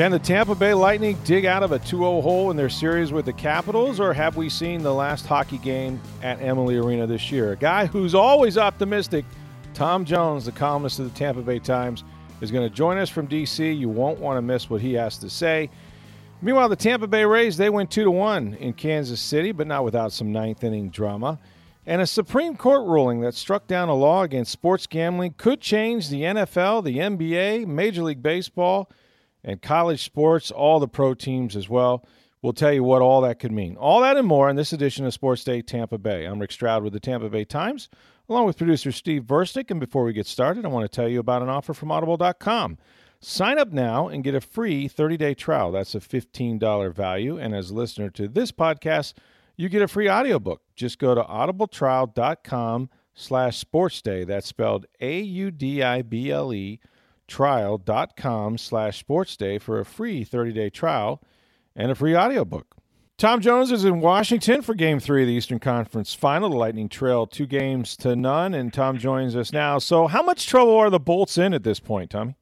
Can the Tampa Bay Lightning dig out of a 2-0 hole in their series with the Capitals or have we seen the last hockey game at Amalie Arena this year? A guy who's always optimistic, Tom Jones, the columnist of the Tampa Bay Times, is going to join us from DC. You won't want to miss what he has to say. Meanwhile, the Tampa Bay Rays, they went 2 to 1 in Kansas City, but not without some ninth inning drama. And a Supreme Court ruling that struck down a law against sports gambling could change the NFL, the NBA, Major League Baseball, and college sports, all the pro teams as well. We'll tell you what all that could mean. All that and more in this edition of Sports Day Tampa Bay. I'm Rick Stroud with the Tampa Bay Times, along with producer Steve Versnick. And before we get started, I want to tell you about an offer from Audible.com. Sign up now and get a free 30-day trial. That's a $15 value. And as a listener to this podcast, you get a free audiobook. Just go to audibletrial.com slash sportsday. That's spelled A-U-D-I-B-L-E trial.com slash sportsday for a free 30-day trial and a free audiobook. Tom Jones is in Washington for Game 3 of the Eastern Conference Final. The Lightning trail two games to none, and Tom joins us now. So how much trouble are the Bolts in at this point, Tommy?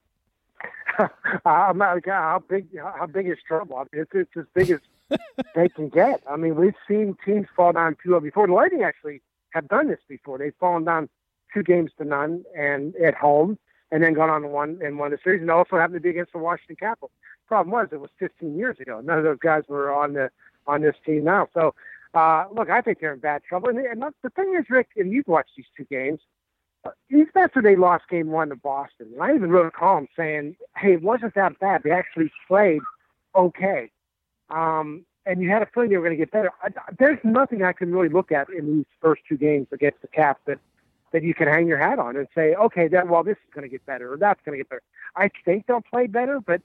I'm not, how big how big is trouble? I mean, it's, it's as big as they can get. I mean, we've seen teams fall down 2-0 before. The Lightning actually have done this before. They've fallen down two games to none and at home, and then gone on to one and won the series. And also happened to be against the Washington Capitals. Problem was, it was 15 years ago. None of those guys were on the on this team now. So, uh, look, I think they're in bad trouble. And, and the thing is, Rick, and you've watched these two games even after they lost game one to Boston, and I even wrote a column saying, hey, it wasn't that bad. They actually played okay. Um, and you had a feeling they were going to get better. I, there's nothing I can really look at in these first two games against the Caps that, that you can hang your hat on and say, okay, then, well, this is going to get better or that's going to get better. I think they'll play better, but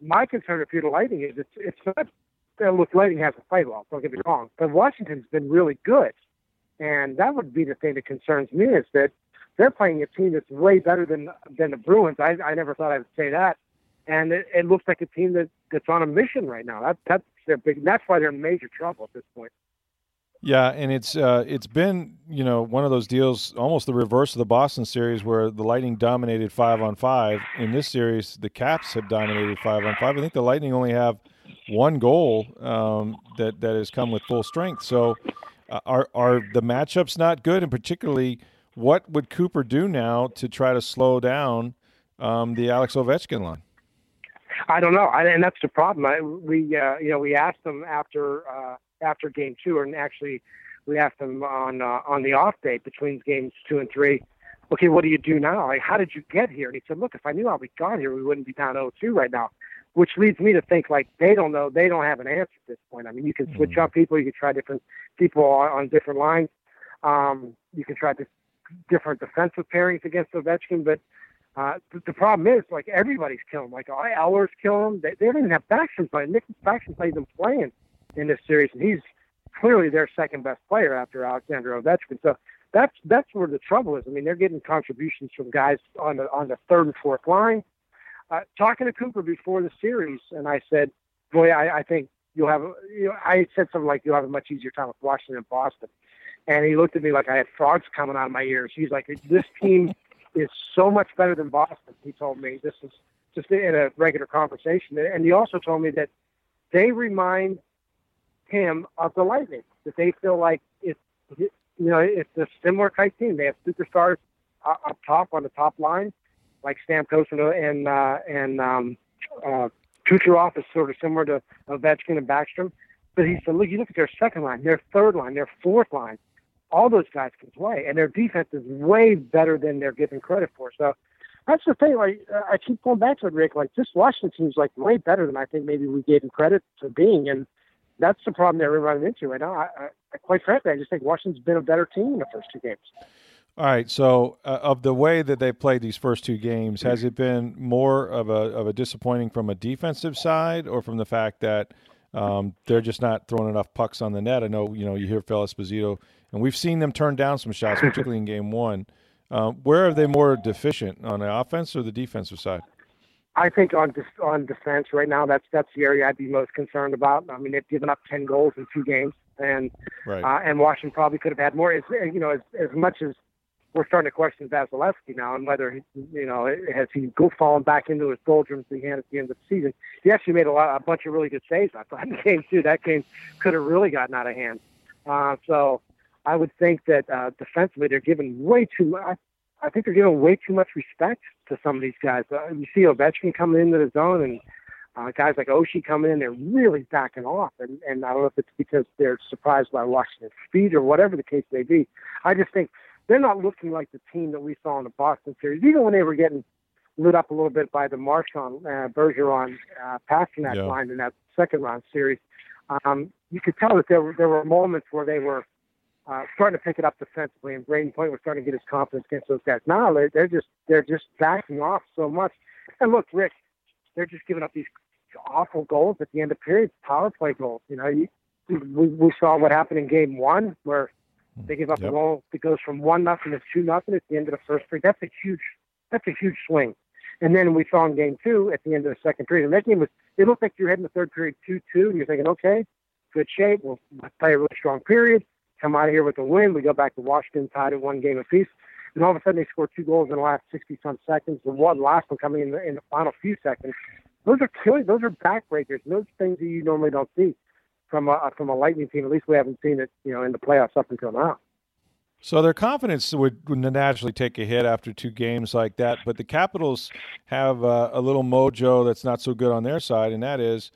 my concern you're the Lightning is it's, it's not, uh, look, Lightning hasn't played well, don't get me wrong, but Washington's been really good. And that would be the thing that concerns me is that they're playing a team that's way better than than the Bruins. I, I never thought I would say that, and it, it looks like a team that, that's on a mission right now. That that's their big. That's why they're in major trouble at this point. Yeah, and it's uh, it's been you know one of those deals, almost the reverse of the Boston series, where the Lightning dominated five on five. In this series, the Caps have dominated five on five. I think the Lightning only have one goal um, that that has come with full strength. So, uh, are are the matchups not good, and particularly what would Cooper do now to try to slow down um, the Alex Ovechkin line? I don't know, I, and that's the problem. I, we, uh, you know, we asked them after uh, after game two, and actually, we asked them on uh, on the off day between games two and three. Okay, what do you do now? Like, how did you get here? And he said, Look, if I knew how we got here, we wouldn't be down 0-2 right now. Which leads me to think like they don't know, they don't have an answer at this point. I mean, you can switch mm-hmm. up people, you can try different people on, on different lines. Um, you can try to different defensive pairings against Ovechkin, but uh, the, the problem is like everybody's killing. Like Eller's killing. They, they don't even have Backstrom playing. Nick Backstrom's not even playing in this series, and he's clearly their second best player after Alexander Ovechkin. So that's that's where the trouble is. I mean, they're getting contributions from guys on the on the third and fourth line. Uh, talking to Cooper before the series, and I said, "Boy, I, I think you'll have." You know, I said something like, "You'll have a much easier time with Washington and Boston." and he looked at me like I had frogs coming out of my ears. He's like, "This team is so much better than Boston." He told me this is just in a regular conversation, and he also told me that they remind him of the Lightning. That they feel like it's you know it's a similar type team. They have superstars up top on the top line, like Stamkos and and uh, and um, uh, Kucherov is sort of similar to Ovechkin and Backstrom. But he said, look, you look at their second line, their third line, their fourth line all those guys can play, and their defense is way better than they're given credit for. So that's the thing. Like I keep going back to it, Rick. Like this Washington team's like way better than I think maybe we gave them credit for being, and that's the problem that we're running into right now. I, I, quite frankly, I just think Washington's been a better team in the first two games. All right. So, uh, of the way that they played these first two games, has it been more of a of a disappointing from a defensive side, or from the fact that um, they're just not throwing enough pucks on the net? I know you know you hear Phil Esposito, and we've seen them turn down some shots, particularly in Game One. Um, where are they more deficient on the offense or the defensive side? I think on on defense right now, that's that's the area I'd be most concerned about. I mean, they've given up ten goals in two games, and right. uh, and Washington probably could have had more. As you know, as as much as we're starting to question Vasilevskiy now and whether he, you know has he go fallen back into his doldrums he had at the end of the season. He actually made a lot, a bunch of really good saves. I thought in game two that game could have really gotten out of hand. Uh, so I would think that uh, defensively they're giving way too much. I, think they're giving way too much respect to some of these guys. Uh, you see Ovechkin coming into the zone and uh, guys like Oshie coming in, they're really backing off. And, and I don't know if it's because they're surprised by Washington's speed or whatever the case may be. I just think they're not looking like the team that we saw in the Boston series, even when they were getting lit up a little bit by the Marchand, uh, Bergeron, uh, Pastrnak yeah. line in that second round series. Um, you could tell that there were there were moments where they were uh, starting to pick it up defensively, and Brayden Point was starting to get his confidence against those guys. Now they're, they're just they're just backing off so much. And look, Rick, they're just giving up these awful goals at the end of periods, power play goals. You know, you, we, we saw what happened in Game One, where they give up Yep. a goal that goes from one nothing to two nothing at the end of the first period. That's a huge that's a huge swing. And then we saw in game two at the end of the second period. And that game was it looked like you're heading the third period two two and you're thinking, okay, good shape, we'll play a really strong period, come out of here with a win. We go back to Washington tied at one game apiece. And all of a sudden they score two goals in the last sixty some seconds, the one last one coming in the in the final few seconds. Those are killing those are backbreakers. Those things that you normally don't see from a from a lightning team. At least we haven't seen it, you know, in the playoffs up until now. So their confidence would, would naturally take a hit after two games like that. But the Capitals have uh, a little mojo that's not so good on their side, and that is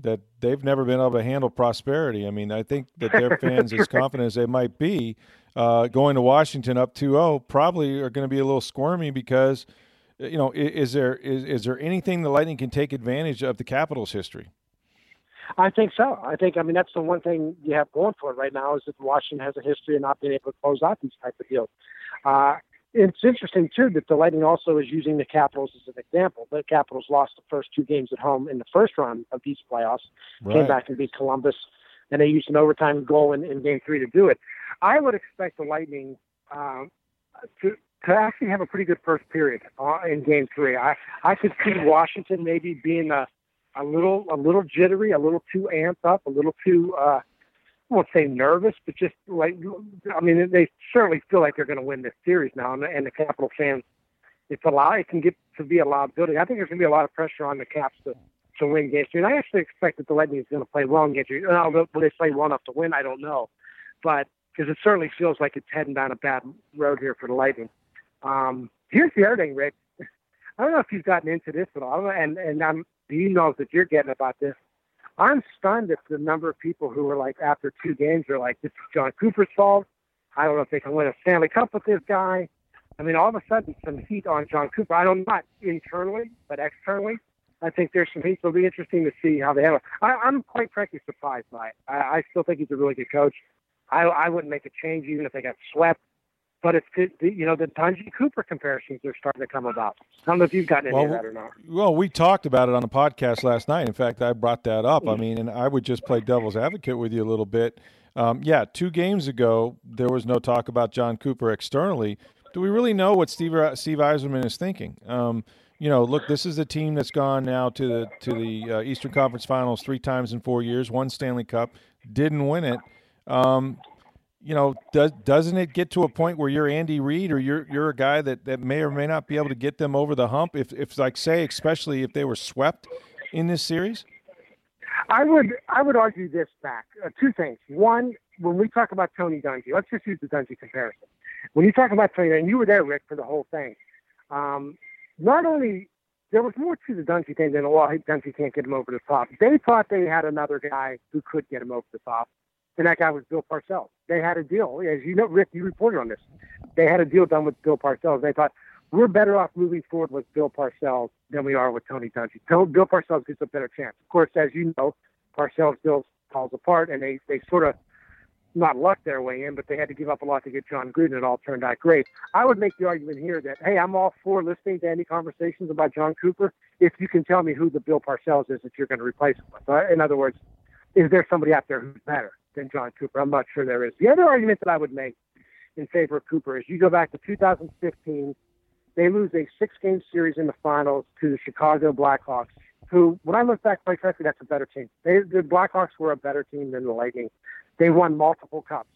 that they've never been able to handle prosperity. I mean, I think that their fans, as confident as they might be, uh, going to Washington up 2-0, probably are going to be a little squirmy because, you know, is, is there is, is there anything the Lightning can take advantage of the Capitals' history? I think so. I think I mean that's the one thing you have going for it right now is that Washington has a history of not being able to close out these type of deals. Uh, it's interesting too that the Lightning also is using the Capitals as an example. The Capitals lost the first two games at home in the first round of these playoffs, came back and beat Columbus, and they used an overtime goal in, in Game Three to do it. I would expect the Lightning um, to to actually have a pretty good first period uh, in Game Three. I I could see Washington maybe being a a little a little jittery, a little too amped up, a little too uh I won't say nervous, but just like I mean they certainly feel like they're going to win this series now, and, and the Capital fans, it's a lot. It can get to be a loud building. I think there's going to be a lot of pressure on the Caps to to win game three. And I actually expect that the Lightning is going to play well in game three. Now, will they play well enough to win? I don't know, but because it certainly feels like it's heading down a bad road here for the Lightning. Um, here's the other thing, Rick. I don't know if you've gotten into this at all, and and I'm you know that you're getting about this? I'm stunned at the number of people who are like after two games are like, this is Jon Cooper's fault. I don't know if they can win a Stanley Cup with this guy. I mean, all of a sudden, some heat on Jon Cooper. I don't not internally, but externally, I think there's some heat. So It'll be interesting to see how they handle. it. I, I'm quite frankly surprised by it. I, I still think he's a really good coach. I, I wouldn't make a change even if they got swept. But it's you know the Dungy Cooper comparisons are starting to come about. I don't know if you've gotten any of that or not. Well, we talked about it on the podcast last night. In fact, I brought that up. I mean, and I would just play devil's advocate with you a little bit. Um, yeah, two games ago, there was no talk about Jon Cooper externally. Do we really know what Steve Steve Yzerman is thinking? Um, you know, look, this is a team that's gone now to the to the uh, Eastern Conference Finals three times in four years, won Stanley Cup, didn't win it. Um, you know, does doesn't it get to a point where you're Andy Reid or you're you're a guy that, that may or may not be able to get them over the hump if if like say especially if they were swept in this series? I would I would argue this back. Uh, two things. One, when we talk about Tony Dungy, let's just use the Dungy comparison. When you talk about Tony, and you were there, Rick, for the whole thing. Um, not only there was more to the Dungy thing than well, Dungy can't get him over the top. They thought they had another guy who could get him over the top, and that guy was Bill Parcells. They had a deal, as you know, Rick. You reported on this. They had a deal done with Bill Parcells. They thought we're better off moving forward with Bill Parcells than we are with Tony Dungy. Bill Parcells gets a better chance. Of course, as you know, Parcells deal falls apart, and they they sort of not luck their way in, but they had to give up a lot to get Jon Gruden. It all turned out great. I would make the argument here that hey, I'm all for listening to any conversations about Jon Cooper if you can tell me who the Bill Parcells is that you're going to replace him with. Uh, in other words, is there somebody out there who's better than Jon Cooper? I'm not sure there is. The other argument that I would make in favor of Cooper is you go back to 2015, they lose a six-game series in the finals to the Chicago Blackhawks. Who, when I look back, quite frankly, that's a better team. They, the Blackhawks were a better team than the Lightning. They won multiple cups,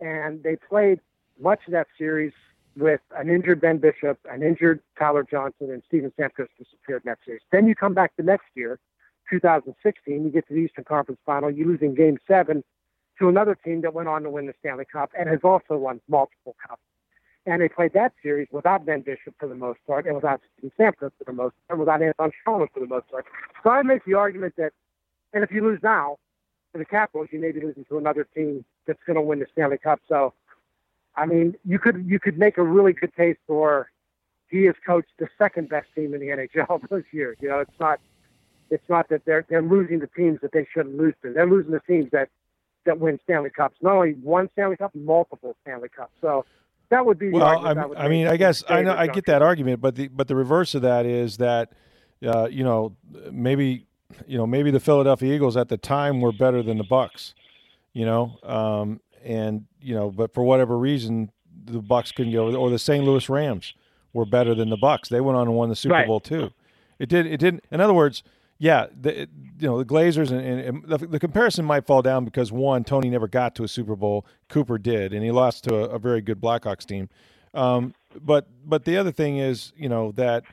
and they played much of that series with an injured Ben Bishop, an injured Tyler Johnson, and Steven Stamkos disappeared in that series. Then you come back the next year, 2016, you get to the Eastern Conference Final, you lose in Game Seven to another team that went on to win the Stanley Cup and has also won multiple cups. And they played that series without Ben Bishop for the most part, and without Stamkos for the most part, and without Anton Stralman for the most part. So I make the argument that, and if you lose now, for the Capitals, you may be losing to another team that's going to win the Stanley Cup. So, I mean, you could you could make a really good case for he has coached the second best team in the NHL this year. You know, it's not it's not that they're they're losing the teams that they shouldn't lose to. They're losing the teams that that win Stanley Cups. Not only one Stanley Cup, multiple Stanley Cups. So that would be well. I, I mean, I guess I know I get that argument, but the but the reverse of that is that uh, you know maybe you know, maybe the Philadelphia Eagles at the time were better than the Bucks, you know, um, and you know, but for whatever reason, the Bucks couldn't go, or the St. Louis Rams were better than the Bucks. They went on and won the Super right. Bowl too. It did. It didn't. In other words, yeah, the, you know, the Glazers and, and, the, the, comparison might fall down because one, Tony never got to a Super Bowl. Cooper did, and he lost to a, a very good Blackhawks team. Um, but but the other thing is, you know, that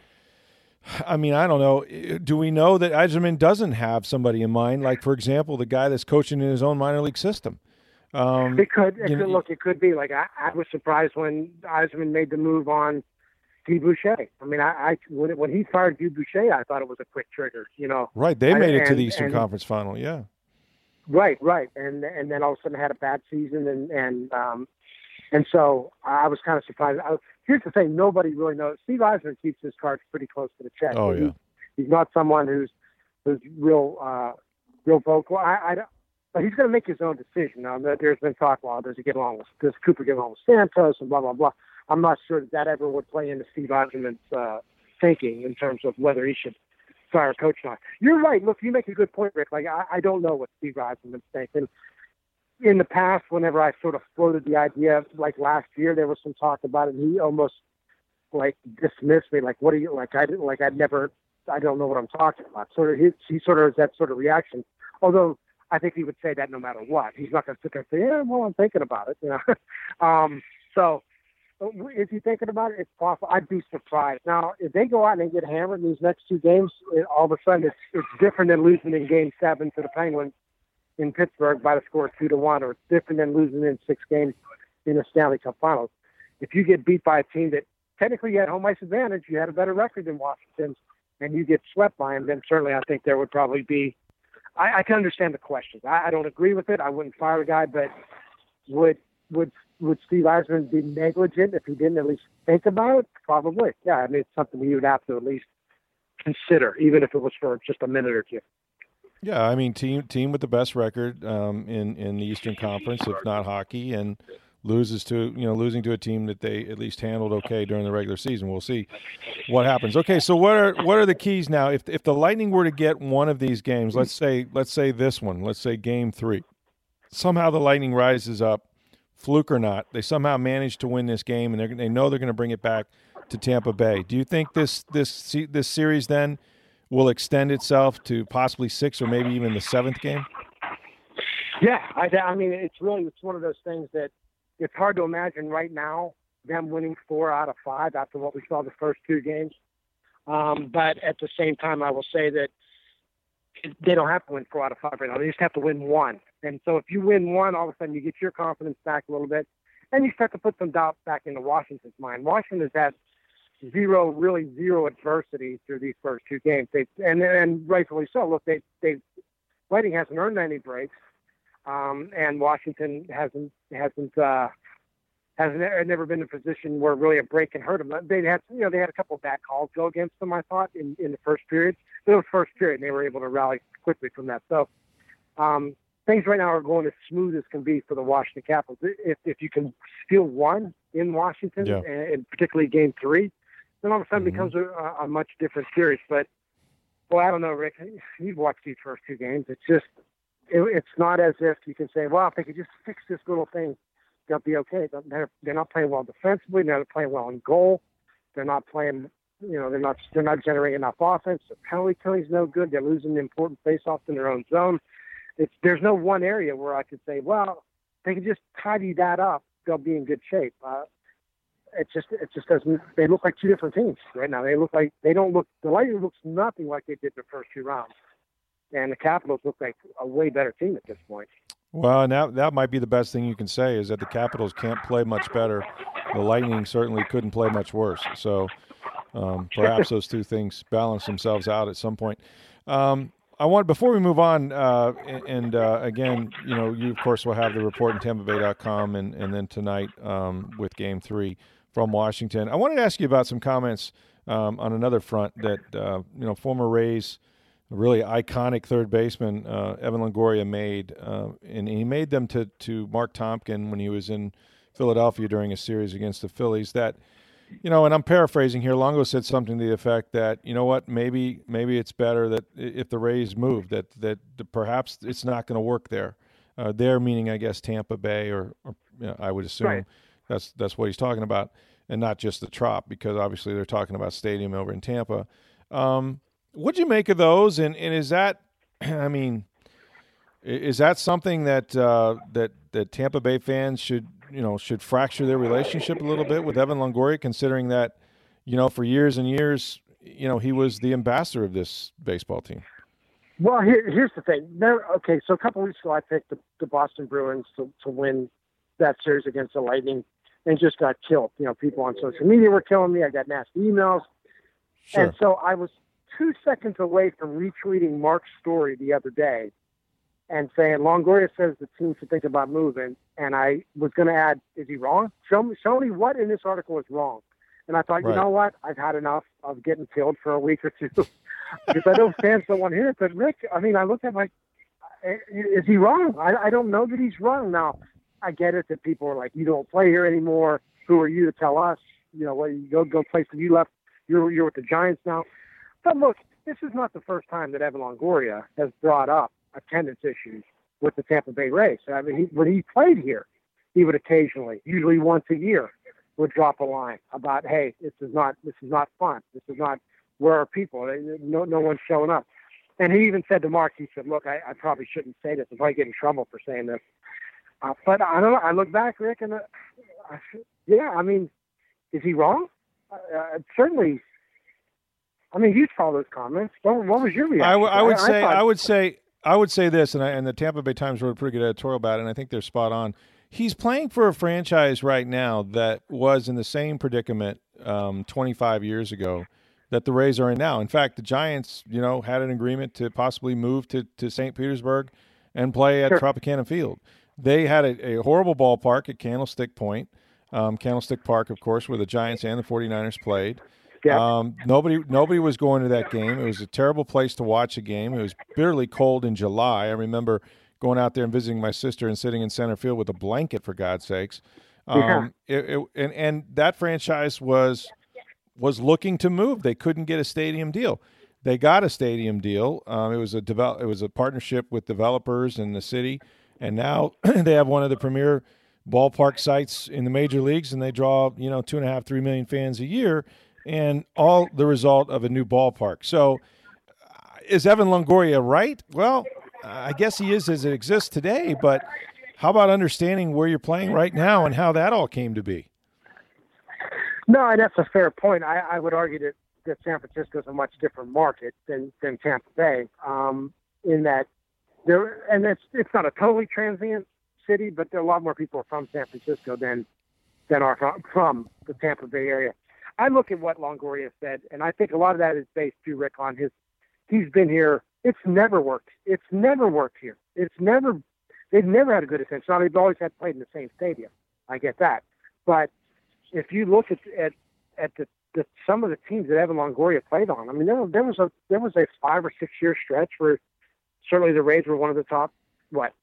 I mean, I don't know. Do we know that Yzerman doesn't have somebody in mind? Like, for example, the guy that's coaching in his own minor league system. Um, it could. It could know, look. It could be like I, I was surprised when Yzerman made the move on Guy Boucher. I mean, I, I when, when he fired Guy Boucher, I thought it was a quick trigger. You know. Right. They made I, it to the Eastern and, Conference Final. Yeah. Right. Right. And and then all of a sudden had a bad season and and um and so I was kind of surprised. I, here's the thing: nobody really knows. Steve Yzerman keeps his cards pretty close to the chest. Oh yeah. He, he's not someone who's who's real uh, real vocal. I, I but he's going to make his own decision. Now, there's been talk, well, does he get along with does Cooper get along with Santos and blah blah blah. I'm not sure that that ever would play into Steve Yzerman's uh, thinking in terms of whether he should fire a coach or not. You're right. Look, you make a good point, Rick. Like I, I don't know what Steve Yzerman's thinking in the past, whenever I sort of floated the idea, like last year, there was some talk about it, and he almost like dismissed me, like, "What are you like?" I didn't like. I'd never. I don't know what I'm talking about. Sort of, he, he sort of has that sort of reaction. Although I think he would say that no matter what. He's not going to sit there and say, "Yeah, well, I'm thinking about it." You know. um, so, is he thinking about it? It's possible. I'd be surprised. Now, if they go out and they get hammered in these next two games, all of a sudden it's, it's different than losing in Game Seven to the Penguins in Pittsburgh by the score of two to one, or it's different than losing in six games in the Stanley Cup Finals. If you get beat by a team that technically you had home ice advantage, you had a better record than Washington, and you get swept by them, then certainly I think there would probably be. I, I can understand the question. I, I don't agree with it. I wouldn't fire the guy, but would would would Steve Yzerman be negligent if he didn't at least think about it? Probably. Yeah, I mean it's something he would have to at least consider, even if it was for just a minute or two. Yeah, I mean, team team with the best record um, in in the Eastern Conference, if not hockey, and loses to you know losing to a team that they at least handled okay during the regular season. We'll see what happens. Okay, so what are what are the keys now? If if the Lightning were to get one of these games, let's say let's say this one, let's say Game Three, somehow the Lightning rises up, fluke or not, they somehow managed to win this game, and they know they're going to bring it back to Tampa Bay. Do you think this this this series then? will extend itself to possibly six or maybe even the seventh game? Yeah, I, I mean, it's really it's one of those things that it's hard to imagine right now them winning four out of five after what we saw the first two games. Um, but at the same time, I will say that they don't have to win four out of five right now. They just have to win one. And so if you win one, all of a sudden you get your confidence back a little bit, and you start to put some doubt back into Washington's mind. Washington has had zero, really zero adversity through these first two games. They and and rightfully so. Look, they they Lightning hasn't earned any breaks, um, and Washington hasn't hasn't uh, hasn't never been in a position where really a break can hurt them. They had you know they had a couple of bad calls go against them. I thought in in the first period, but it was first period, and they were able to rally quickly from that. So. Um, things right now are going as smooth as can be for the Washington Capitals. If if you can steal one in Washington, Yeah. and, and particularly Game Three, then all of a sudden Mhm. becomes a, a much different series. But well, I don't know, Rick. You've watched these first two games. It's just it, it's not as if you can say, well, if they could just fix this little thing, they'll be okay. They're they're not playing well defensively. They're not playing well in goal. They're not playing. You know, they're not they're not generating enough offense. The penalty killing's no good. They're losing important faceoffs in their own zone. It's there's no one area where I could say, well, they can just tidy that up. They'll be in good shape. Uh, it just it just doesn't. They look like two different teams right now. They look like they don't look. The Lightning looks nothing like they did the first two rounds, and the Capitals look like a way better team at this point. Well, and that that might be the best thing you can say is that the Capitals can't play much better. The Lightning certainly couldn't play much worse. So um, perhaps those two things balance themselves out at some point. Um, I want before we move on, uh, and, and uh, again, you know, you of course will have the report in TampaBay.com, and and then tonight um, with Game Three from Washington. I wanted to ask you about some comments um, on another front that uh, you know former Rays really iconic third baseman uh, Evan Longoria made, uh, and he made them to to Marc Topkin when he was in Philadelphia during a series against the Phillies. That you know, and I'm paraphrasing here. Longo said something to the effect that you know what, maybe maybe it's better that if the Rays move, that that perhaps it's not going to work there. Uh, there meaning, I guess, Tampa Bay, or, or you know, I would assume Right. that's that's what he's talking about, and not just the Trop, because obviously they're talking about stadium over in Tampa. Um, what'd you make of those? And and is that, I mean, is that something that uh, that that Tampa Bay fans should you know should fracture their relationship a little bit with Evan Longoria, considering that you know for years and years you know he was the ambassador of this baseball team. Well, here, here's the thing. There, okay, so a couple weeks ago, I picked the, the Boston Bruins to, to win that series against the Lightning, and just got killed. You know, people on social media were killing me. I got nasty emails, Sure. and so I was two seconds away from retweeting Marc's story the other day, and saying Longoria says the team should think about moving, and I was going to add, is he wrong? Show me, show me what in this article is wrong. And I thought, Right. you know what? I've had enough of getting killed for a week or two. because I know fans don't want to hear it. But Rick, I mean, I looked at him like, "Eh, is he wrong? I, I don't know that he's wrong. Now, I get it that people are like, you don't play here anymore. Who are you to tell us? You know, what you go go play places you left. You're you're with the Giants now. But look, this is not the first time that Evan Longoria has brought up attendance issues with the Tampa Bay Rays. I mean, he, when he played here, he would occasionally, usually once a year, would drop a line about, "Hey, this is not this is not fun. This is not where are people? No, no one's showing up." And he even said to Marc, he said, "Look, I, I probably shouldn't say this. I'll probably get in trouble for saying this." Uh, but I don't know. I look back, Rick, and uh, I, yeah, I mean, is he wrong? Uh, uh, certainly. I mean, you saw those comments. What, what was your reaction? I, w- I would say thought- I would say I would say this, and I, and the Tampa Bay Times wrote a pretty good editorial about it, and I think they're spot on. He's playing for a franchise right now that was in the same predicament um, 25 years ago that the Rays are in now. In fact, the Giants, you know, had an agreement to possibly move to, to St. Petersburg and play at Sure. Tropicana Field. They had a, a horrible ballpark at Candlestick Point, um, Candlestick Park, of course, where the Giants and the 49ers played. Yeah. Um, nobody nobody was going to that game. It was a terrible place to watch a game. It was bitterly cold in July. I remember going out there and visiting my sister and sitting in center field with a blanket for God's sakes. Um, it, it, and and that franchise was was looking to move. They couldn't get a stadium deal. They got a stadium deal. Um, it was a develop. It was a partnership with developers in the city, and now they have one of the premier ballpark sites in the major leagues, and they draw you know two and a half, three million fans a year, and all the result of a new ballpark. So, is Evan Longoria right? Well, I guess he is as it exists today, but how about understanding where you're playing right now and how that all came to be? No, that's a fair point. I, I would argue that, that San Francisco is a much different market than, than Tampa Bay, um, in that there, and it's it's not a totally transient city, but there are a lot more people from San Francisco than than are from the Tampa Bay area. I look at what Longoria said, and I think a lot of that is based to Rick, on his. He's been here. It's never worked. It's never worked here. It's never. They've never had a good attention. Now they've always had played in the same stadium. I get that, but if you look at at at the, the some of the teams that Evan Longoria played on, I mean, there, there was a there was a five or six year stretch where certainly the Rays were one of the top what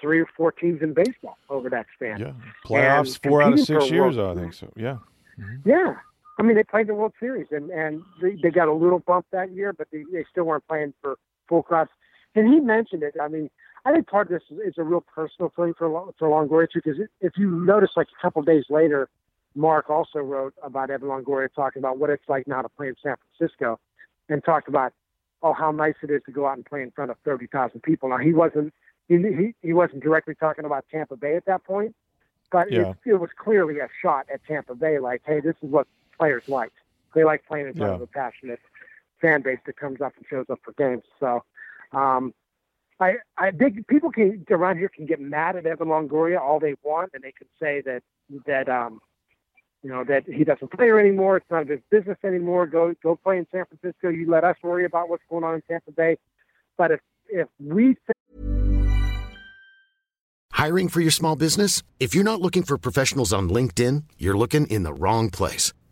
three or four teams in baseball over that span. Yeah, playoffs four out of six years, I think so. Yeah, mm-hmm. yeah. I mean, they played the World Series, and and they, they got a little bump that year, but they, they still weren't playing for full crops. And he mentioned it. I mean, I think part of this is, is a real personal thing for for Longoria too, because if you notice, like a couple of days later, Marc also wrote about Evan Longoria talking about what it's like now to play in San Francisco, and talked about oh how nice it is to go out and play in front of thirty thousand people. Now he wasn't he, he he wasn't directly talking about Tampa Bay at that point, but yeah. it, it was clearly a shot at Tampa Bay, like hey, this is what players like. They like playing in front yeah. of a passionate fan base that comes up and shows up for games. So. Um, I, I think people can around here can get mad at Evan Longoria all they want, and they can say that that um, you know that he doesn't play here anymore. It's none of his business anymore. Go go play in San Francisco. You let us worry about what's going on in Tampa Bay. But if if we hiring for your small business, if you're not looking for professionals on LinkedIn, you're looking in the wrong place.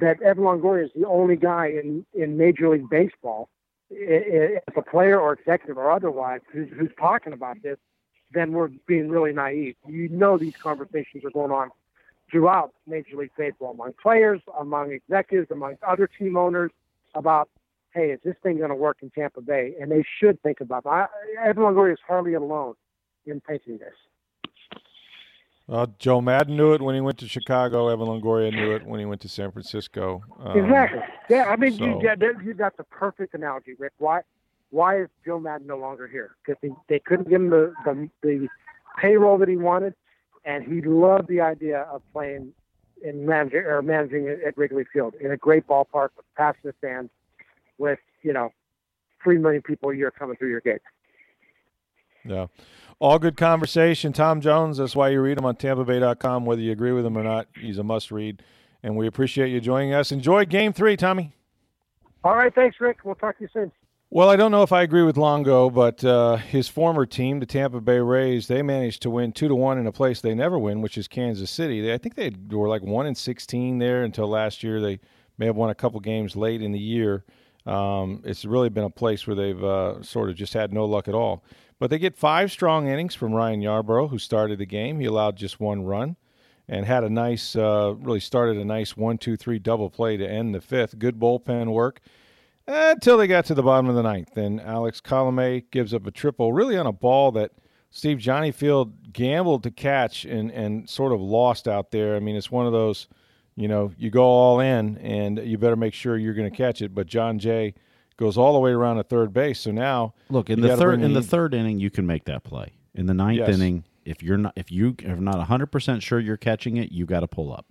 that Evan Longoria is the only guy in, in Major League Baseball if a player or executive or otherwise who's, who's talking about this, then we're being really naive. You know these conversations are going on throughout Major League Baseball among players, among executives, among other team owners about, hey, is this thing going to work in Tampa Bay? And they should think about that. Evan Longoria is hardly alone in thinking this. Well, Joe Maddon knew it when he went to Chicago. Evan Longoria knew it when he went to San Francisco. Um, exactly. Yeah, I mean, so. you, yeah, you got the perfect analogy, Rick. Why, why is Joe Maddon no longer here? Because they, they couldn't give him the, the the payroll that he wanted, and he loved the idea of playing in managing or managing at Wrigley Field in a great ballpark with passionate fans, with you know, three million people a year coming through your gates. Yeah. All good conversation. Tom Jones, that's why you read him on TampaBay.com, whether you agree with him or not. He's a must read. And we appreciate you joining us. Enjoy game three, Tommy. All right. Thanks, Rick. We'll talk to you soon. Well, I don't know if I agree with Longo, but uh, his former team, the Tampa Bay Rays, they managed to win two to one in a place they never win, which is Kansas City. They, I think they were like one in sixteen there until last year. They may have won a couple games late in the year. Um, it's really been a place where they've uh, sort of just had no luck at all. But they get five strong innings from Ryan Yarbrough, who started the game. He allowed just one run and had a nice, uh, really started a nice one, two, three double play to end the fifth. Good bullpen work until they got to the bottom of the ninth. Then Alex Colome gives up a triple, really on a ball that Steve Johnny Field gambled to catch and, and sort of lost out there. I mean, it's one of those, you know, you go all in and you better make sure you're going to catch it. But Jon Jay – goes all the way around to third base. So now, look in the third in the third inning, you can make that play. In the ninth yes. inning, if you're not if you are not 100 percent sure you're catching it, you got to pull up.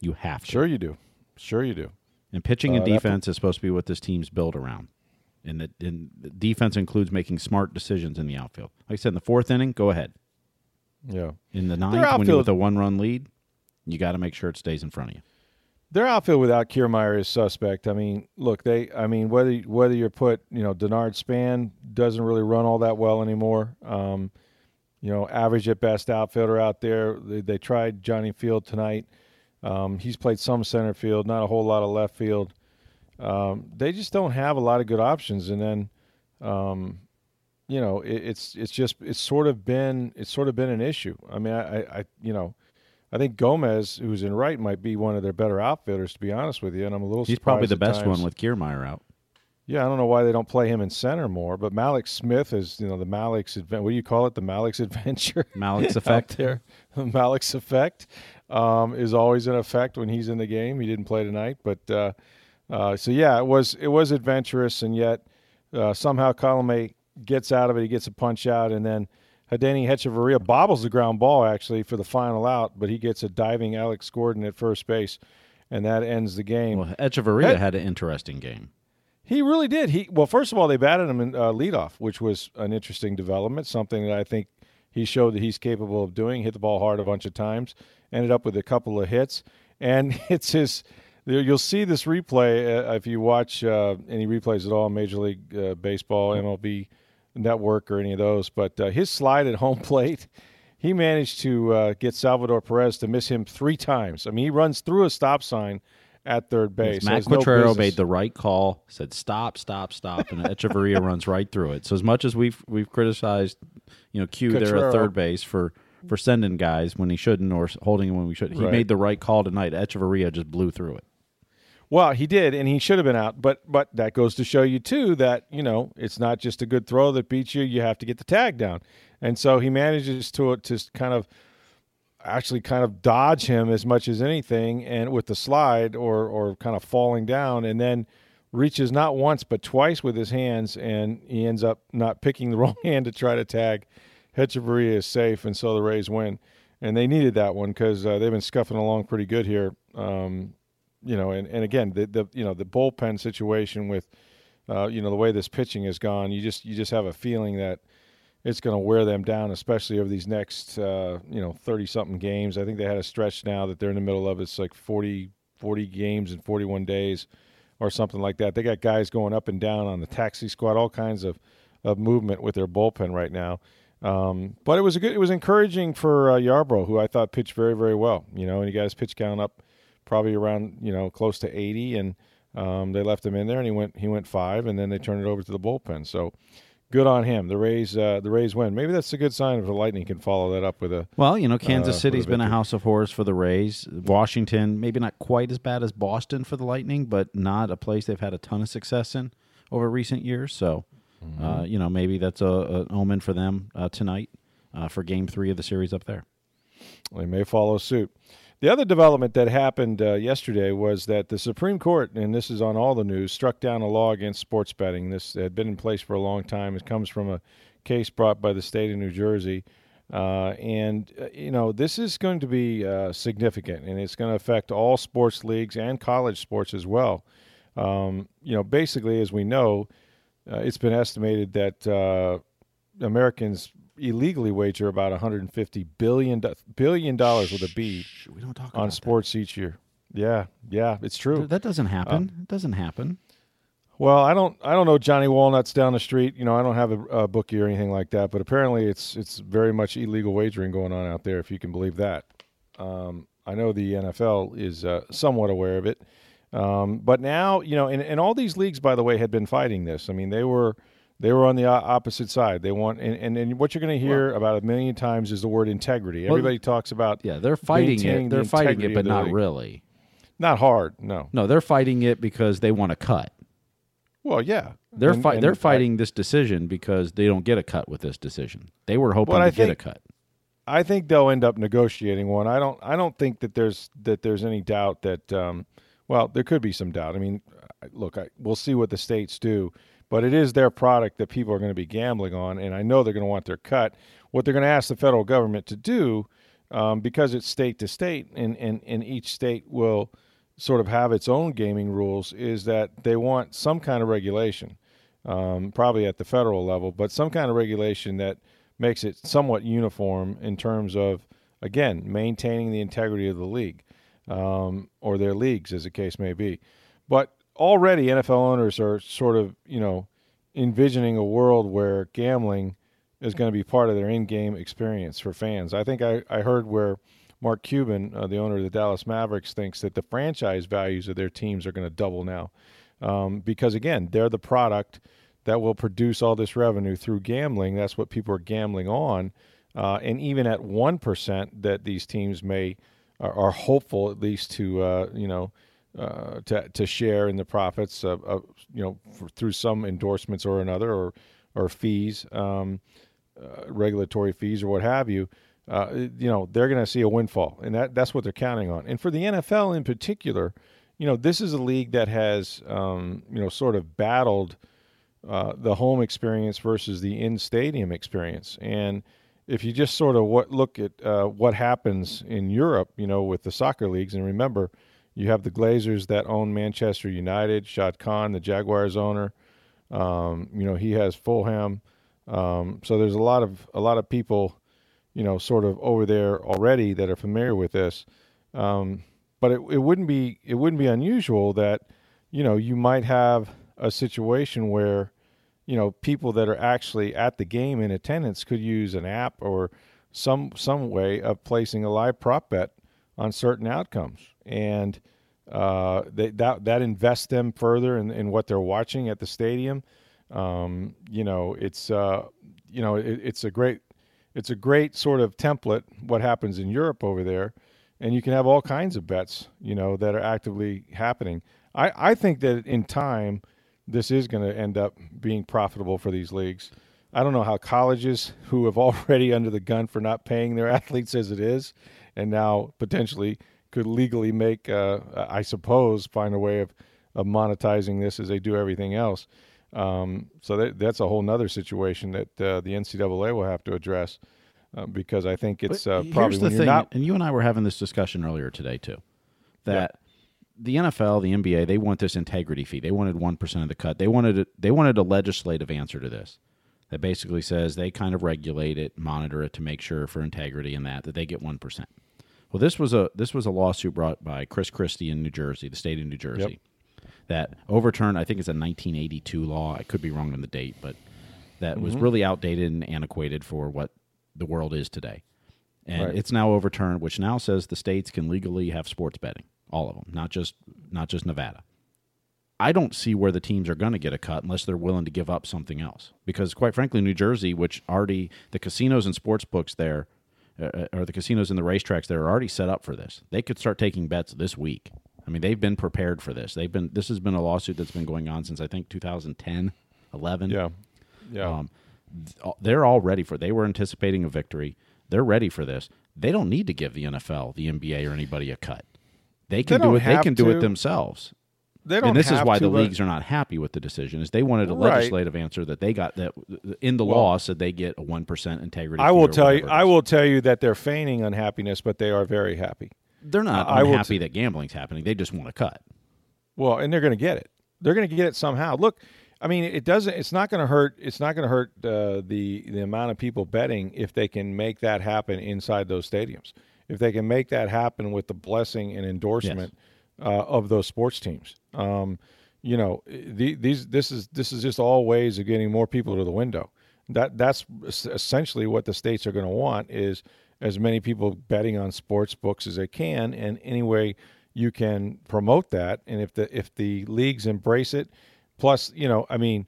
You have to. Sure, you do. Sure, you do. And pitching uh, and defense is supposed to be what this team's built around. And the, and the defense includes making smart decisions in the outfield. Like I said, in the fourth inning, go ahead. Yeah. In the ninth, when you're with a one run lead, you got to make sure it stays in front of you. Their outfield without Kiermaier is suspect. I mean, look, they. I mean, whether whether you're put, you know, Denard Span doesn't really run all that well anymore. Um, you know, average at best outfielder out there. They, they tried Johnny Field tonight. Um, he's played some center field, not a whole lot of left field. Um, they just don't have a lot of good options. And then, um, you know, it, it's it's just it's sort of been it's sort of been an issue. I mean, I, I you know I think Gomez, who's in right, might be one of their better outfitters, to be honest with you. And I'm a little He's probably the best times. one with Kiermaier out. Yeah, I don't know why they don't play him in center more. But Mallex Smith is, you know, the Mallex adventure. What do you call it? The Mallex adventure. Mallex effect. there, Mallex effect um, is always in effect when he's in the game. He didn't play tonight, but uh, uh, so yeah, it was it was adventurous, and yet uh, somehow Colome gets out of it. He gets a punch out, and then Adeiny Hechavarria bobbles the ground ball actually for the final out, but he gets a diving Alex Gordon at first base, and that ends the game. Well, Hechavarria had an interesting game. He really did. He well, first of all, they batted him in uh, leadoff, which was an interesting development, something that I think he showed that he's capable of doing. Hit the ball hard a bunch of times. Ended up with a couple of hits, and it's his. You'll see this replay uh, if you watch uh, any replays at all, Major League uh, Baseball, MLB Network, or any of those. But uh, his slide at home plate, he managed to uh, get Salvador Perez to miss him three times. I mean, he runs through a stop sign at third base. Yes, Matt Quatraro no made the right call, said stop, stop, stop, and Hechavarria runs right through it. So as much as we've we've criticized, you know, Q there at third base for for sending guys when he shouldn't or holding him when we should, he right. made the right call tonight. Hechavarria just blew through it. Well, he did, and he should have been out. But but that goes to show you too that you know it's not just a good throw that beats you. You have to get the tag down, and so he manages to to kind of actually kind of dodge him as much as anything, and with the slide or or kind of falling down, and then reaches not once but twice with his hands, and he ends up not picking the wrong hand to try to tag. Hechavarria is safe, and so the Rays win. And they needed that one because uh, they've been scuffing along pretty good here. Um, you know, and, and again, the, the you know the bullpen situation with, uh, you know, the way this pitching has gone, you just you just have a feeling that it's going to wear them down, especially over these next, uh, you know, 30 something games. I think they had a stretch now that they're in the middle of. It's like 40, 40 games in 41 days or something like that. They got guys going up and down on the taxi squad, all kinds of, of movement with their bullpen right now. Um, but it was a good, it was encouraging for uh, Yarbrough, who I thought pitched very, very well. You know, and he got his pitch count up probably around, you know, close to 80, and um, they left him in there, and he went he went five, and then they turned it over to the bullpen. So good on him. The Rays, uh, the Rays win. Maybe that's a good sign if the Lightning can follow that up with a. Well, you know, Kansas uh, City's a been a house of horrors for the Rays. Washington, maybe not quite as bad as Boston for the Lightning, but not a place they've had a ton of success in over recent years. So, mm-hmm. uh, you know, maybe that's a, an omen for them uh, tonight uh, for Game Three of the series up there. They may follow suit. The other development that happened uh, yesterday was that the Supreme Court, and this is on all the news, struck down a law against sports betting. This had been in place for a long time. It comes from a case brought by the state of New Jersey. Uh, and, uh, you know, this is going to be uh, significant, and it's going to affect all sports leagues and college sports as well. Um, you know, basically, as we know, uh, it's been estimated that uh, Americans illegally wager about 150 billion billion dollars with a B we don't talk on sports that. each year. Yeah, yeah, it's true. That doesn't happen. Uh, it doesn't happen. Well, I don't I don't know Johnny Walnuts down the street. You know, I don't have a, a, bookie or anything like that. But apparently, it's it's very much illegal wagering going on out there, if you can believe that. Um, I know the NFL is uh, somewhat aware of it, um, but now you know, and, and all these leagues, by the way, had been fighting this. I mean, they were they were on the opposite side. They want, and, and, and what you're going to hear well, about a million times is the word integrity. Well, Everybody talks about yeah, they're fighting it. They're the fighting it, but not league. really. Not hard, no. No, they're fighting it because they want a cut. Well, yeah, they're and, fi- they're fighting I, this decision because they don't get a cut with this decision. They were hoping to think, get a cut. I think they'll end up negotiating one. I don't. I don't think that there's that there's any doubt that. Um, well, there could be some doubt. I mean, look, I, we'll see what the states do but it is their product that people are going to be gambling on, and I know they're going to want their cut. What they're going to ask the federal government to do, um, because it's state to state, and, and, and each state will sort of have its own gaming rules, is that they want some kind of regulation, um, probably at the federal level, but some kind of regulation that makes it somewhat uniform in terms of, again, maintaining the integrity of the league um, or their leagues, as the case may be. But already NFL owners are sort of, you know, envisioning a world where gambling is going to be part of their in-game experience for fans. I think I, I heard where Mark Cuban, uh, the owner of the Dallas Mavericks, thinks that the franchise values of their teams are going to double now, um, because again, they're the product that will produce all this revenue through gambling. That's what people are gambling on, uh, and even at one percent, that these teams may are, are hopeful at least to uh, you know uh, to to share in the profits of, of you know for, through some endorsements or another or or fees, um, uh, regulatory fees or what have you. Uh, you know they're going to see a windfall, and that that's what they're counting on. And for the NFL in particular, you know this is a league that has um, you know sort of battled uh, the home experience versus the in stadium experience, and if you just sort of what look at uh, what happens in Europe, you know, with the soccer leagues, and remember, you have the Glazers that own Manchester United. Shad Khan, the Jaguars owner, um, you know he has Fulham. Um, so there's a lot of a lot of people you know, sort of over there already that are familiar with this. Um, but it, it wouldn't be it wouldn't be unusual that you know you might have a situation where you know people that are actually at the game in attendance could use an app or some some way of placing a live prop bet on certain outcomes and uh, they, that that invests them further in, in what they're watching at the stadium. Um, you know, it's uh, you know it, it's a great it's a great sort of template what happens in Europe over there, and you can have all kinds of bets you know that are actively happening. I, I think that in time this is going to end up being profitable for these leagues. I don't know how colleges who have already under the gun for not paying their athletes as it is, and now potentially could legally make, uh, I suppose, find a way of, of monetizing this as they do everything else. Um, so that, that's a whole other situation that uh, the NCAA will have to address uh, because I think it's uh, probably the thing, not... and you and I were having this discussion earlier today too, that yeah. the NFL, the NBA, they want this integrity fee. They wanted one percent of the cut. They wanted it, they wanted a legislative answer to this that basically says they kind of regulate it, monitor it to make sure for integrity and that that they get one percent. Well, this was a this was a lawsuit brought by Chris Christie in New Jersey, the state of New Jersey, yep. that overturned. I think it's a 1982 law. I could be wrong on the date, but that mm-hmm. was really outdated and antiquated for what the world is today. And right. it's now overturned, which now says the states can legally have sports betting, all of them, not just not just Nevada. I don't see where the teams are going to get a cut unless they're willing to give up something else. Because quite frankly, New Jersey, which already the casinos and sports books there or the casinos and the racetracks that are already set up for this. They could start taking bets this week. I mean, they've been prepared for this. They've been this has been a lawsuit that's been going on since I think 2010, 11. Yeah, yeah. Um, they're all ready for. It. They were anticipating a victory. They're ready for this. They don't need to give the NFL, the NBA, or anybody a cut. They can they do it. They can to. do it themselves. They don't and this is why to, the leagues are not happy with the decision. Is they wanted a right. legislative answer that they got that in the well, law said they get a one percent integrity. I will tell you. I will tell you that they're feigning unhappiness, but they are very happy. They're not uh, unhappy t- that gambling's happening. They just want to cut. Well, and they're going to get it. They're going to get it somehow. Look, I mean, it doesn't. It's not going to hurt. It's not going to hurt uh, the the amount of people betting if they can make that happen inside those stadiums. If they can make that happen with the blessing and endorsement yes. uh, of those sports teams. Um, you know, the, these this is this is just all ways of getting more people to the window. That that's essentially what the states are going to want is as many people betting on sports books as they can, and any way you can promote that. And if the if the leagues embrace it, plus you know, I mean,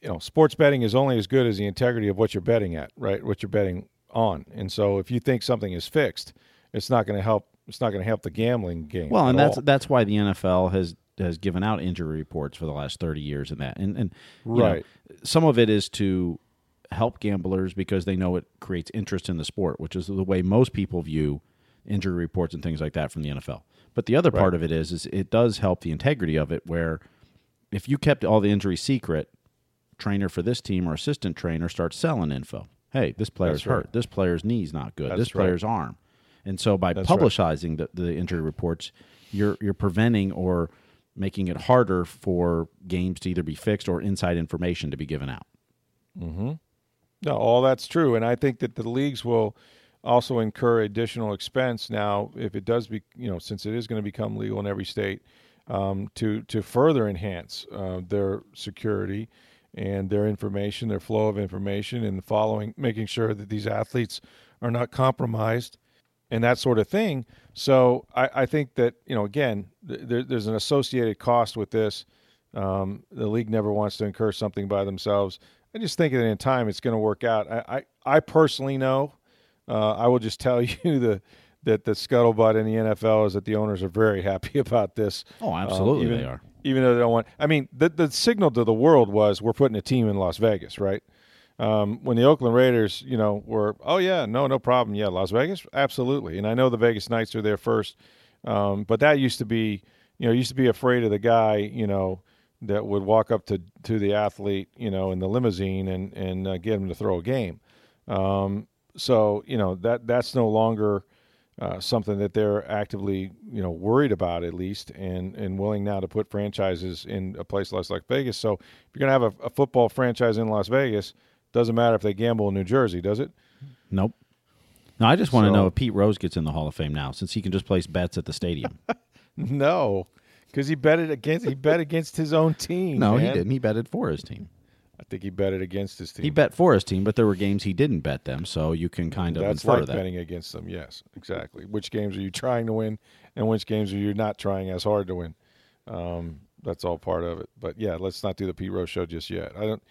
you know, sports betting is only as good as the integrity of what you're betting at, right? What you're betting on. And so if you think something is fixed, it's not going to help. It's not going to help the gambling game. Well, and that's all. that's why the NFL has has given out injury reports for the last 30 years and that and and right know, some of it is to help gamblers because they know it creates interest in the sport which is the way most people view injury reports and things like that from the NFL but the other right. part of it is is it does help the integrity of it where if you kept all the injury secret trainer for this team or assistant trainer starts selling info hey this player's right. hurt this player's knee's not good That's this player's right. arm and so by That's publicizing the, the injury reports you're you're preventing or making it harder for games to either be fixed or inside information to be given out. Mm-hmm. No, all that's true, and I think that the leagues will also incur additional expense now if it does be, you know, since it is going to become legal in every state, um, to to further enhance uh, their security and their information, their flow of information, and following, making sure that these athletes are not compromised and that sort of thing. So I, I think that you know again, th- there's an associated cost with this. Um, the league never wants to incur something by themselves. I just think that in time it's going to work out. I, I, I personally know. Uh, I will just tell you the that the scuttlebutt in the NFL is that the owners are very happy about this. Oh, absolutely, um, even, they are. Even though they don't want. I mean, the the signal to the world was we're putting a team in Las Vegas, right? Um, when the Oakland Raiders, you know, were oh yeah, no, no problem, yeah, Las Vegas, absolutely, and I know the Vegas Knights are there first, um, but that used to be, you know, used to be afraid of the guy, you know, that would walk up to to the athlete, you know, in the limousine and and uh, get him to throw a game. Um, so you know that that's no longer uh, something that they're actively, you know, worried about at least, and and willing now to put franchises in a place less like Vegas. So if you're gonna have a, a football franchise in Las Vegas doesn't matter if they gamble in New Jersey, does it? Nope. No, I just want to So- know if Pete Rose gets in the Hall of Fame now, since he can just place bets at the stadium. No, because he bet it against he bet against his own team. no, he man. didn't. He betted for his team. I think he bet it against his team. He bet for his team, but there were games he didn't bet them, so you can kind of That's infer like that. betting against them. Yes, exactly. Which games are you trying to win, and which games are you not trying as hard to win? Um, that's all part of it. But yeah, let's not do the Pete Rose show just yet. I don't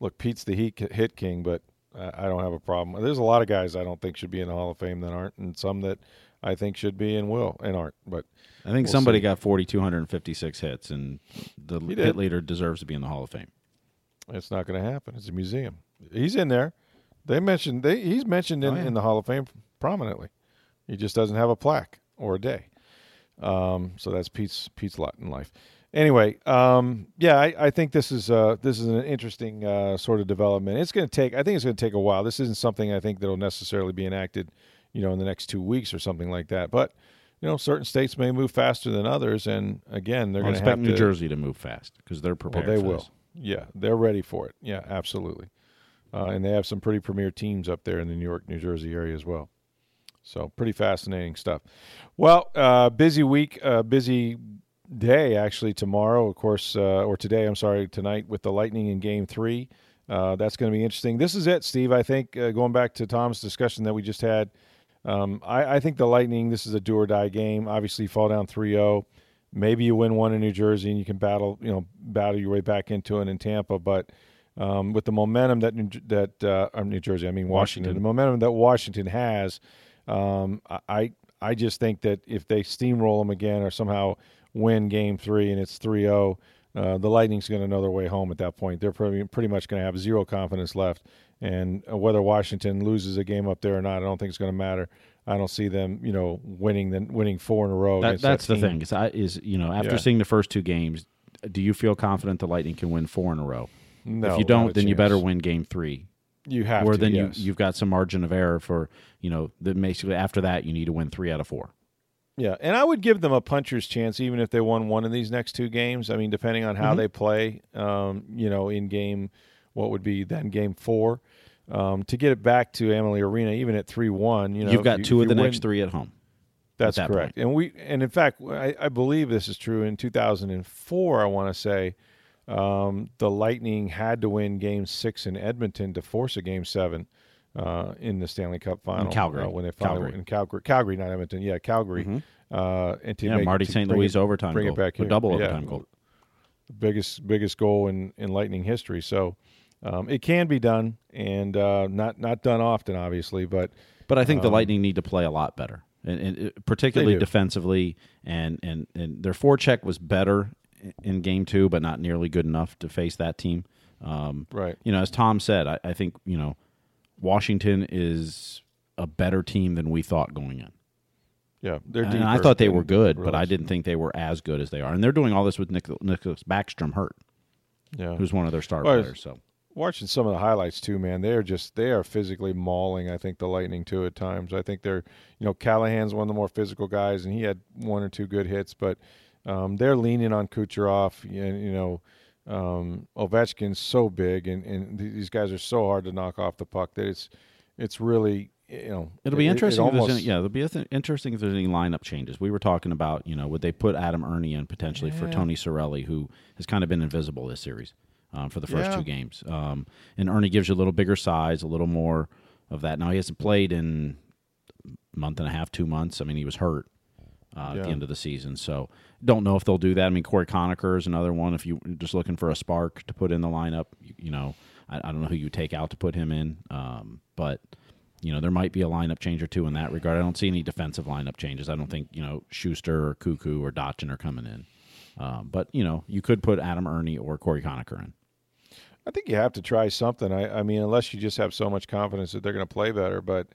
look. Pete's the heat hit king, but I, don't have a problem. There's a lot of guys I don't think should be in the Hall of Fame that aren't, and some that I think should be and will and aren't. But I think We'll somebody see. got 4,256 hits, and the He hit leader deserves to be in the Hall of Fame. it's not going to happen. It's a museum. He's in there. They mentioned they he's mentioned in, Oh, yeah. in the Hall of Fame prominently. He just doesn't have a plaque or a day. Um, so that's Pete's Pete's lot in life. Anyway, um, yeah, I, I think this is uh, this is an interesting uh, sort of development. It's going to take. I think it's going to take a while. This isn't something I think that'll necessarily be enacted, you know, in the next two weeks or something like that. But you know, certain states may move faster than others, and again, they're going to expect New. Jersey to move fast because they're Well, prepared. they for will. this. Yeah, they're ready for it. Yeah, absolutely. Uh, and they have some pretty premier teams up there in the New York, New Jersey area as well. So pretty fascinating stuff. Well, uh, busy week, uh, busy day actually tomorrow, of course, uh, or today. I'm sorry, tonight with the Lightning in Game Three. Uh, that's going to be interesting. This is it, Steve. I think uh, going back to Tom's discussion that we just had. Um, I, I think the Lightning. This is a do or die game. Obviously, you fall down 3-0. Maybe you win one in New Jersey and you can battle, you know, battle your way back into it in Tampa. But um, with the momentum that New, that uh, New Jersey, I mean Washington, Washington. the momentum that Washington has, um, I I just think that if they steamroll them again or somehow win Game Three and it's 3-0, uh, the Lightning's going to know their way home at that point. They're pretty pretty much going to have zero confidence left, and uh, whether Washington loses a game up there or not, I don't think it's going to matter. I don't see them, you know, winning the winning four in a row. That, that's that the thing. Is, I, is you know after Yeah. seeing the first two games, do you feel confident the Lightning can win four in a row? No, if you don't, then you better win Game Three. You have or to, then yes. you you've got some margin of error for you know that basically after that you need to win three out of four. Yeah, and I would give them a puncher's chance even if they won one of these next two games. I mean, depending on Mm-hmm. how they play, um, you know, in game, what would be then game four, um, to get it back to Amalie Arena, even at three one. You know, you've got you- two of the you next three at home. That's that correct. And we, and in fact, I, I believe this is true. In 2004, I want to say, um, the Lightning had to win Game Six in Edmonton to force a Game Seven uh, in the Stanley Cup final. Calgary. uh, when they finally Calgary. in Calgary, Calgary, not Edmonton. Yeah, Calgary. Uh, and to Yeah, make, Marty to St. Louis it- overtime bring goal, it back here. double Yeah. overtime goal. biggest biggest goal in, in Lightning history. So um, it can be done, and uh, not not done often, obviously. But But I think the Lightning need to play a lot better, and, and uh, particularly defensively. And, and and their forecheck was better in game two, but not nearly good enough to face that team. Um, Right. You know, as Tom said, I, I think you know Washington is a better team than we thought going in. yeah, they're And I thought they were good, but I didn't think they were as good as they are. And they're doing all this with Nick, Nicklas Backstrom hurt, Yeah, who's one of their star Well, players. So watching some of the highlights too, man, they are just they are physically mauling. I think the Lightning too at times. I think they're you know Callahan's one of the more physical guys, and he had one or two good hits, but um, they're leaning on Kucherov. And you know, um, Ovechkin's so big, and and these guys are so hard to knock off the puck that it's it's really you know It'll be it- it interesting. if there's almost- any, yeah, it'll be th- interesting if there's any lineup changes. We were talking about, you know, would they put Adam Erne in potentially for Tony Cirelli, who has kind of been invisible this series um, for the first Yeah. two games. Um, and Erne gives you a little bigger size, a little more of that. Now he hasn't played in a month and a half, two months. I mean, he was hurt uh, at the end of the season, so don't know if they'll do that. I mean, Cory Conacher is another one. If you're just looking for a spark to put in the lineup, you, you know, I, I don't know who you take out to put him in, um, but you know, there might be a lineup change or two in that regard. I don't see any defensive lineup changes. I don't think, you know, Sustr or Koekkoek or Dotchin are coming in. Um, but, you know, you could put Adam Erne or Cory Conacher in. I think you have to try something. I, I mean, unless you just have so much confidence that they're going to play better, but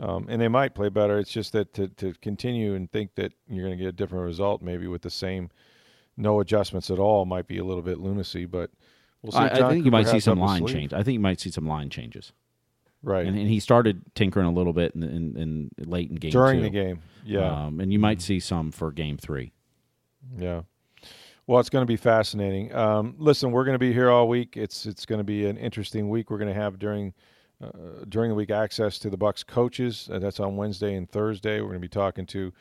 um, and they might play better. It's just that to, to continue and think that you're going to get a different result, maybe with the same no adjustments at all, might be a little bit lunacy. But we'll see. I, I think you might see some line change. I think you might see some line changes. right And, and he started tinkering a little bit in, in, in late in game during two. the game. Yeah, Um, and you might see some for game three. Yeah. Well, it's going to be fascinating. Um, listen, we're going to be here all week. It's it's going to be an interesting week we're going to have during uh, during the week access to the Bucks coaches. Uh, that's on Wednesday and Thursday. We're going to be talking to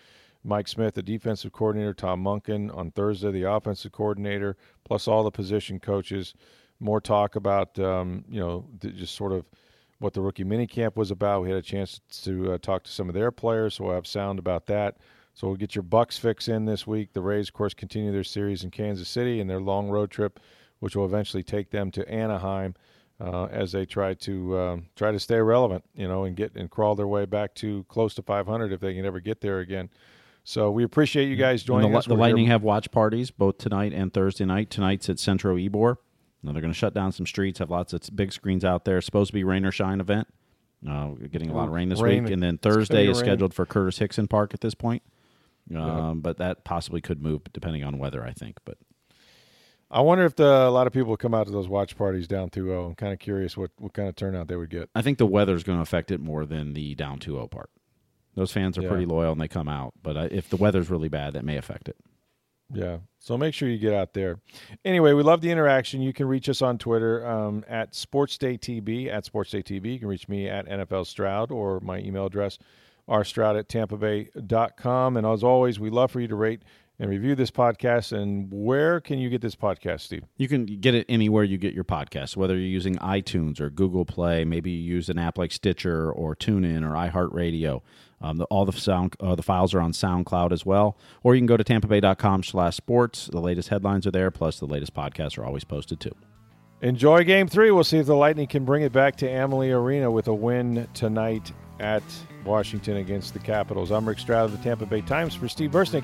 Mike Smith, the defensive coordinator, Todd Monken on Thursday, the offensive coordinator, plus all the position coaches. More talk about um, you know just sort of what the rookie minicamp was about. We had a chance to uh, talk to some of their players, so we'll have sound about that. So we'll get your Bucks fix in this week. The Rays, of course, continue their series in Kansas City and their long road trip, which will eventually take them to Anaheim uh, as they try to um, try to stay relevant, you know, and get and crawl their way back to close to 500 if they can ever get there again. So we appreciate you guys joining the, us. The Lightning here. have watch parties both tonight and Thursday night. Tonight's at Centro Ybor. Now they're going to shut down some streets, have lots of big screens out there. supposed to be rain or shine event. Uh, getting a lot of rain this rain. week, and then Thursday is scheduled for Curtis Hixon Park at this point. Um, yeah. But that possibly could move depending on weather, I think. But I wonder if the, a lot of people come out to those watch parties down 2-0. I'm kind of curious what, what kind of turnout they would get. I think the weather is going to affect it more than the down 2-0 part. Those fans are yeah. pretty loyal and they come out. But if the weather's really bad, that may affect it. Yeah. So make sure you get out there. Anyway, we love the interaction. You can reach us on Twitter um, at SportsDayTB, at SportsDayTB. You can reach me at NFL Stroud or my email address, rstroud at tampabay.com. And as always, we love for you to rate and review this podcast. And where can you get this podcast, Steve? You can get it anywhere you get your podcast, whether you're using iTunes or Google Play. Maybe you use an app like Stitcher or TuneIn or iHeartRadio. Um, the, all the sound uh, the files are on SoundCloud as well, or you can go to TampaBay.com/sports. The latest headlines are there, plus the latest podcasts are always posted too. Enjoy Game Three. We'll see if the Lightning can bring it back to Amalie Arena with a win tonight at Washington against the Capitals. I'm Rick Stroud of the Tampa Bay Times for Steve Bursnick.